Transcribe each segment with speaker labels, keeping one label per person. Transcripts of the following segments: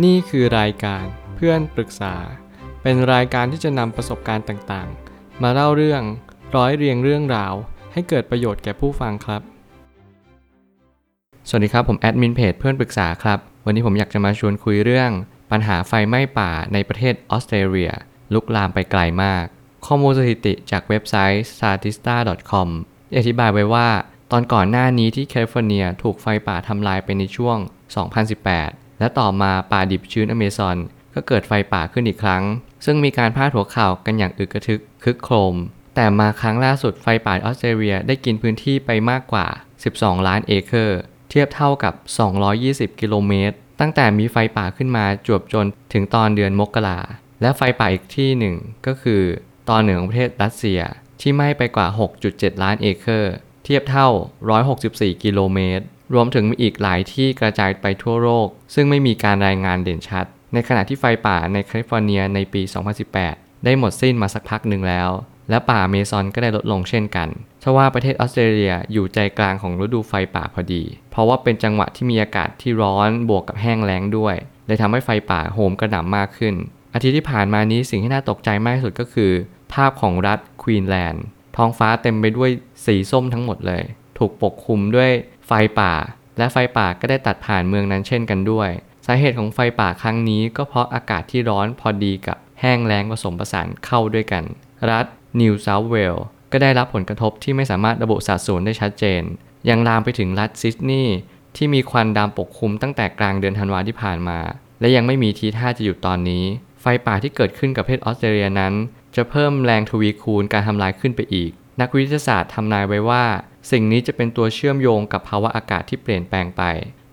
Speaker 1: นี่คือรายการเพื่อนปรึกษา เป็นรายการที่จะนำประสบการณ์ต่างๆ มาเล่าเรื่องร้อยเรียงเรื่องราว ให้เกิดประโยชน์แก่ผู้ฟังครับ สวัสดีครับ ผมแอดมินเพจเพื่อนปรึกษาครับ วันนี้ผมอยากจะมาชวนคุยเรื่อง ปัญหาไฟไหม้ป่าในประเทศออสเตรเลีย ลุกลามไปไกลมาก ข้อมูลสถิติจากเว็บไซต์ statista.com อธิบายไว้ว่า ตอนก่อนหน้านี้ที่แคลิฟอร์เนียถูกไฟป่าทำลายไปในช่วง 2018 และต่อมาป่าดิบชื้นอเมซอนก็เกิดไฟป่าขึ้นอีกครั้ง ซึ่งมีการพาดหัวข่าวกันอย่างอึกกระทึกคึกโครม แต่มาครั้งล่าสุดไฟป่าออสเตรเลียได้กินพื้นที่ไปมากกว่า 12 ล้านเอเคอร์ เทียบเท่ากับ 220 กิโลเมตร ตั้งแต่มีไฟป่าขึ้นมาจวบจนถึงตอนเดือนมกราและไฟป่าอีกที่หนึ่งก็คือ ตอนเหนือของประเทศรัสเซียที่ไหม้ไปกว่า 6.7 ล้านเอเคอร์ เทียบเท่า 164 กิโลเมตร รวมถึงมีอีกหลายที่กระจายไปทั่วโลก ซึ่งไม่มีการรายงานเด่นชัด ในขณะที่ไฟป่าในแคลิฟอร์เนียในปี 2018 ได้หมดสิ้นมาสักพักหนึ่งแล้ว และป่าเมซอนก็ได้ลดลงเช่นกันทว่าประเทศออสเตรเลียอยู่ใจกลางของฤดูไฟป่าพอดี เพราะว่าเป็นจังหวะที่มีอากาศที่ร้อนบวกกับแห้งแล้งด้วยเลยทำให้ไฟป่าโหมกระหน่ำมากขึ้น อาทิตย์ที่ผ่านมานี้สิ่งที่น่าตกใจมากที่สุดก็คือ ภาพของรัฐควีนแลนด์ท้องฟ้าเต็มไปด้วยสีส้มทั้งหมดเลย ถูกปกคลุมด้วย ไฟป่า และไฟป่าก็ได้ตัดผ่านเมืองนั้นเช่นกันด้วย สาเหตุของไฟป่าครั้งนี้ก็เพราะอากาศที่ร้อนพอดีกับแห้งแล้งผสมผสานเข้าด้วยกัน รัฐนิวเซาท์เวลส์ก็ได้รับผลกระทบที่ไม่สามารถระบุสัดส่วนได้ชัดเจน ยังลามไปถึงรัฐซิดนีย์ที่มีควันดำปกคลุมตั้งแต่กลางเดือนธันวาที่ผ่านมา และยังไม่มีทีท่าจะหยุดตอนนี้ ไฟป่าที่เกิดขึ้นกับประเทศออสเตรเลียนั้น จะเพิ่มแรงทวีคูณการทำลายขึ้นไปอีก นักวิทยาศาสตร์ทำนายไว้ว่า สิ่งนี้จะเป็นตัวเชื่อมโยงกับภาวะอากาศที่เปลี่ยนแปลงไป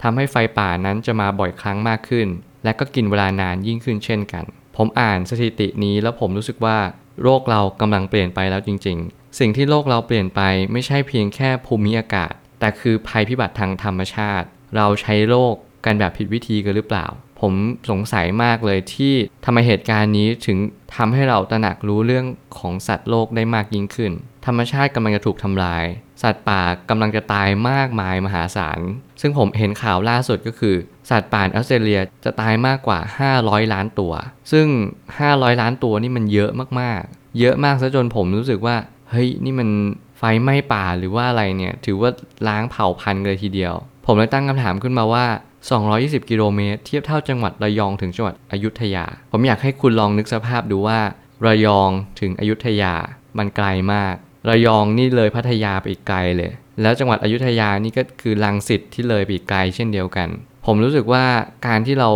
Speaker 1: ทำให้ไฟป่านั้นจะมาบ่อยครั้งมากขึ้น และก็กินเวลานานยิ่งขึ้นเช่นกัน ผมอ่านสถิตินี้แล้วผมรู้สึกว่า โลกเรากำลังเปลี่ยนไปแล้วจริง ๆ สิ่งที่โลกเราเปลี่ยนไปไม่ใช่เพียงแค่ภูมิอากาศ แต่คือภัยพิบัติทางธรรมชาติ เราใช้โลกกันแบบผิดวิธีกันหรือเปล่า ผมสงสัยมากเลยที่ทำไมเหตุการณ์นี้ถึงทำให้เราตระหนักรู้เรื่องของสัตว์โลกได้มากยิ่งขึ้น ธรรมชาติกำลังจะถูกทำลาย สัตว์ป่ากำลังจะตายมากมายมหาศาล ซึ่งผมเห็นข่าวล่าสุดก็คือ สัตว์ป่าออสเตรเลียจะตายมากกว่า 500 ล้านตัว ซึ่ง 500 ล้านตัวนี่มันเยอะมากๆ เยอะมากซะจนผมรู้สึกว่า เฮ้ยนี่มันไฟไหม้ป่าหรือว่าอะไรเนี่ย ถือว่าล้างเผ่าพันธุ์เลยทีเดียว ผมเลยตั้งคำถามขึ้นมาว่า 220 กิโลเมตร เทียบเท่าจังหวัดระยองถึงจังหวัดอยุธยา ผมอยากให้คุณลองนึกสภาพดูว่า ระยองถึงอยุธยา มันไกลมาก ระยองนี่เลยพัทยาไปอีกไกลเลย แล้วจังหวัดอยุธยานี่ก็คือลังสิตที่เลยไปอีกไกลเช่นเดียวกัน ผมรู้สึกว่าการที่เรา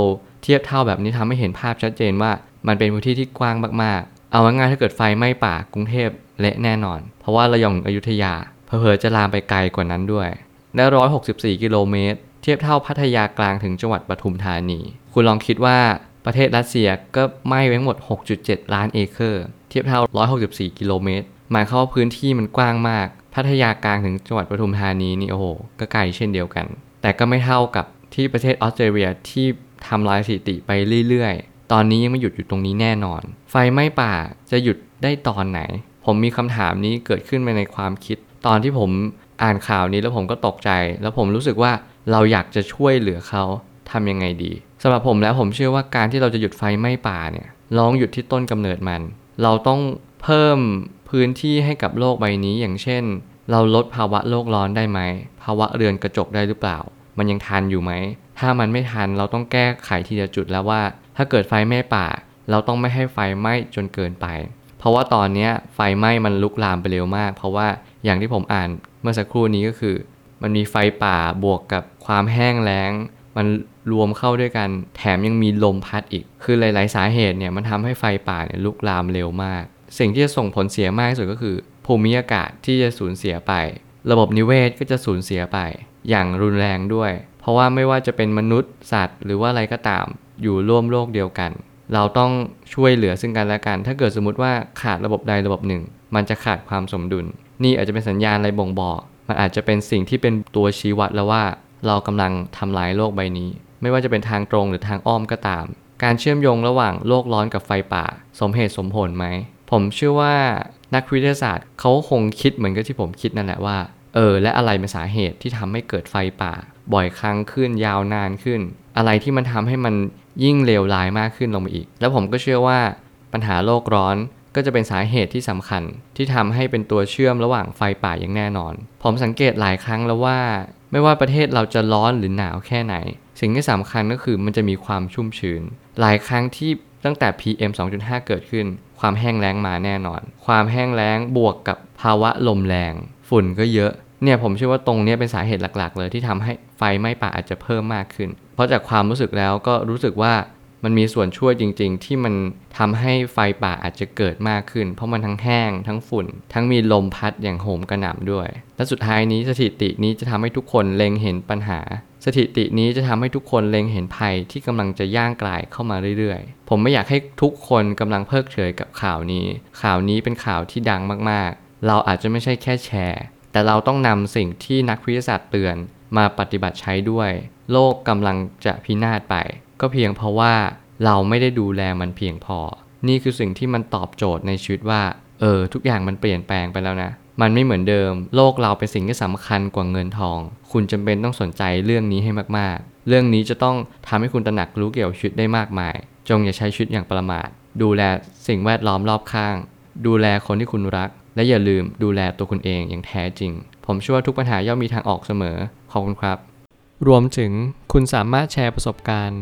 Speaker 1: เทียบเท่าแบบนี้ทำให้เห็นภาพชัดเจนว่ามันเป็นพื้นที่ที่กว้างมากๆ เอาง่ายๆถ้าเกิดไฟไหม้ป่ากรุงเทพเละแน่นอน เพราะว่าระยองอยุธยาเผลอๆจะลามไปไกลกว่านั้นด้วยและ164 กิโลเมตร เทียบเท่าพัทยากลางถึงจังหวัดปทุมธานี คุณลองคิดว่าประเทศรัสเซียก็ไหม้ไปทั้งหมด 6.7 ล้านเอเคอร์ เทียบเท่า 164 กิโลเมตร หมายความว่าพื้นที่มันกว้างมาก พัทยากลางถึงจังหวัดปทุมธานีนี่โอ้โห ก็ไกลเช่นเดียวกัน แต่ก็ไม่เท่ากับที่ประเทศออสเตรเลียที่ทำลายสถิติไปเรื่อยๆ ตอนนี้ยังไม่หยุดอยู่ตรงนี้แน่นอน ไฟไหม้ป่าจะหยุดได้ตอนไหน ผมมีคำถามนี้เกิดขึ้นมาในความคิด ตอนที่ผมอ่านข่าวนี้แล้วผมก็ตกใจ แล้วผมรู้สึกว่า เราอยากจะช่วยเหลือเขาทำยังไงดีสำหรับผมแล้วผมเชื่อว่าการที่เราจะหยุดไฟไหม้ป่าเนี่ยลองหยุดที่ต้นกำเนิดมัน เราต้องเพิ่มพื้นที่ให้กับโลกใบนี้อย่างเช่น เราลดภาวะโลกร้อนได้ไหมภาวะเรือนกระจกได้หรือเปล่า มันยังทันอยู่ไหมถ้ามันไม่ทันเราต้องแก้ไขทีละจุดแล้วว่า ถ้าเกิดไฟไหม้ป่า เราต้องไม่ให้ไฟไหม้จนเกินไป เพราะว่าตอนนี้ไฟไหม้มันลุกลามไปเร็วมาก เพราะว่าอย่างที่ผมอ่านเมื่อสักครู่นี้ก็คือ มันมีไฟป่าบวกกับความแห้งแล้ง มันรวมเข้าด้วยกัน แถมยังมีลมพัดอีก คือหลาย ๆ สาเหตุเนี่ยมันทำให้ไฟป่าเนี่ยลุกลามเร็วมาก สิ่งที่จะส่งผลเสียมากที่สุดก็คือภูมิอากาศที่จะสูญเสียไป ระบบนิเวศก็จะสูญเสียไป อย่างรุนแรงด้วย เพราะว่าไม่ว่าจะเป็นมนุษย์สัตว์ หรือว่าอะไรก็ตาม อยู่ร่วมโลกเดียวกัน เราต้องช่วยเหลือซึ่งกันและกัน ถ้าเกิดสมมติว่าขาดระบบใดระบบหนึ่ง มันจะขาดความสมดุล นี่อาจจะเป็นสัญญาณอะไรบ่งบอก มันอาจจะเป็นสิ่งที่เป็นตัวชี้วัดแล้วว่า เรากำลังทำลายโลกใบนี้ ไม่ว่าจะเป็นทางตรงหรือทางอ้อมก็ตาม การเชื่อมโยงระหว่างโลกร้อนกับไฟป่า สมเหตุสมผลไหม ผมเชื่อว่านักวิทยาศาสตร์เขาคงคิดเหมือนกับที่ผมคิดนั่นแหละว่า เออ และอะไรเป็นสาเหตุที่ทำให้เกิดไฟป่า บ่อยครั้งขึ้นยาวนานขึ้น อะไรที่มันทำให้มันยิ่งเลวร้ายมากขึ้นลงไปอีก แล้วผมก็เชื่อว่าปัญหาโลกร้อน ก็จะเป็นสาเหตุที่สำคัญที่ทำให้เป็นตัวเชื่อมระหว่างไฟป่าอย่างแน่นอน ผมสังเกตหลายครั้งแล้วว่า ไม่ว่าประเทศเราจะร้อนหรือหนาวแค่ไหน สิ่งที่สำคัญก็คือมันจะมีความชุ่มชื้น หลายครั้งที่ตั้งแต่ PM 2.5 เกิดขึ้น ความแห้งแล้งมาแน่นอน ความแห้งแล้งบวกกับภาวะลมแรง ฝุ่นก็เยอะเนี่ยผมเชื่อว่าตรงนี้เป็นสาเหตุหลัก ๆ เลยที่ทำให้ไฟไหม้ป่าอาจจะเพิ่มมากขึ้น เพราะจากความรู้สึกแล้วก็รู้สึกว่า มันมีส่วนช่วยจริง ๆ ที่มันทำให้ไฟป่าอาจจะเกิดมากขึ้น เพราะมันทั้งแห้ง ทั้งฝุ่น ทั้งมีลมพัดอย่างโหมกระหน่ำด้วย และสุดท้ายนี้สถิตินี้จะทำให้ทุกคนเล็งเห็นปัญหา สถิตินี้จะทำให้ทุกคนเล็งเห็นภัยที่กำลังจะย่างกลายเข้ามาเรื่อยๆ ผมไม่อยากให้ทุกคนกำลังเพิกเฉยกับข่าวนี้ ข่าวนี้เป็นข่าวที่ดังมากๆ เราอาจจะไม่ใช่แค่แชร์ แต่เราต้องนำสิ่งที่นักวิทยาศาสตร์เตือน มาปฏิบัติใช้ด้วย โลกกำลังจะพินาศไป ก็เพียงเพราะว่าเราไม่ได้ดูแลมันเพียงพอ นี่คือสิ่งที่มันตอบโจทย์ในชีวิตว่า เออ ทุกอย่างมันเปลี่ยนแปลงไปแล้วนะ มันไม่เหมือนเดิม โลกเราเป็นสิ่งที่สำคัญกว่าเงินทอง คุณจำเป็นต้องสนใจเรื่องนี้ให้มากๆ เรื่องนี้จะต้องทำให้คุณตระหนักรู้เกี่ยวกับชีวิตได้มากมาย จงอย่าใช้ชีวิตอย่างประมาท ดูแลสิ่งแวดล้อมรอบข้าง ดูแลคนที่คุณรัก และอย่าลืมดูแลตัวคุณเองอย่างแท้จริง ผมเชื่อว่าทุกปัญหาย่อมมีทางออกเสมอ ขอบคุณครับ รวมถึงคุณสามารถแชร์ประสบการณ์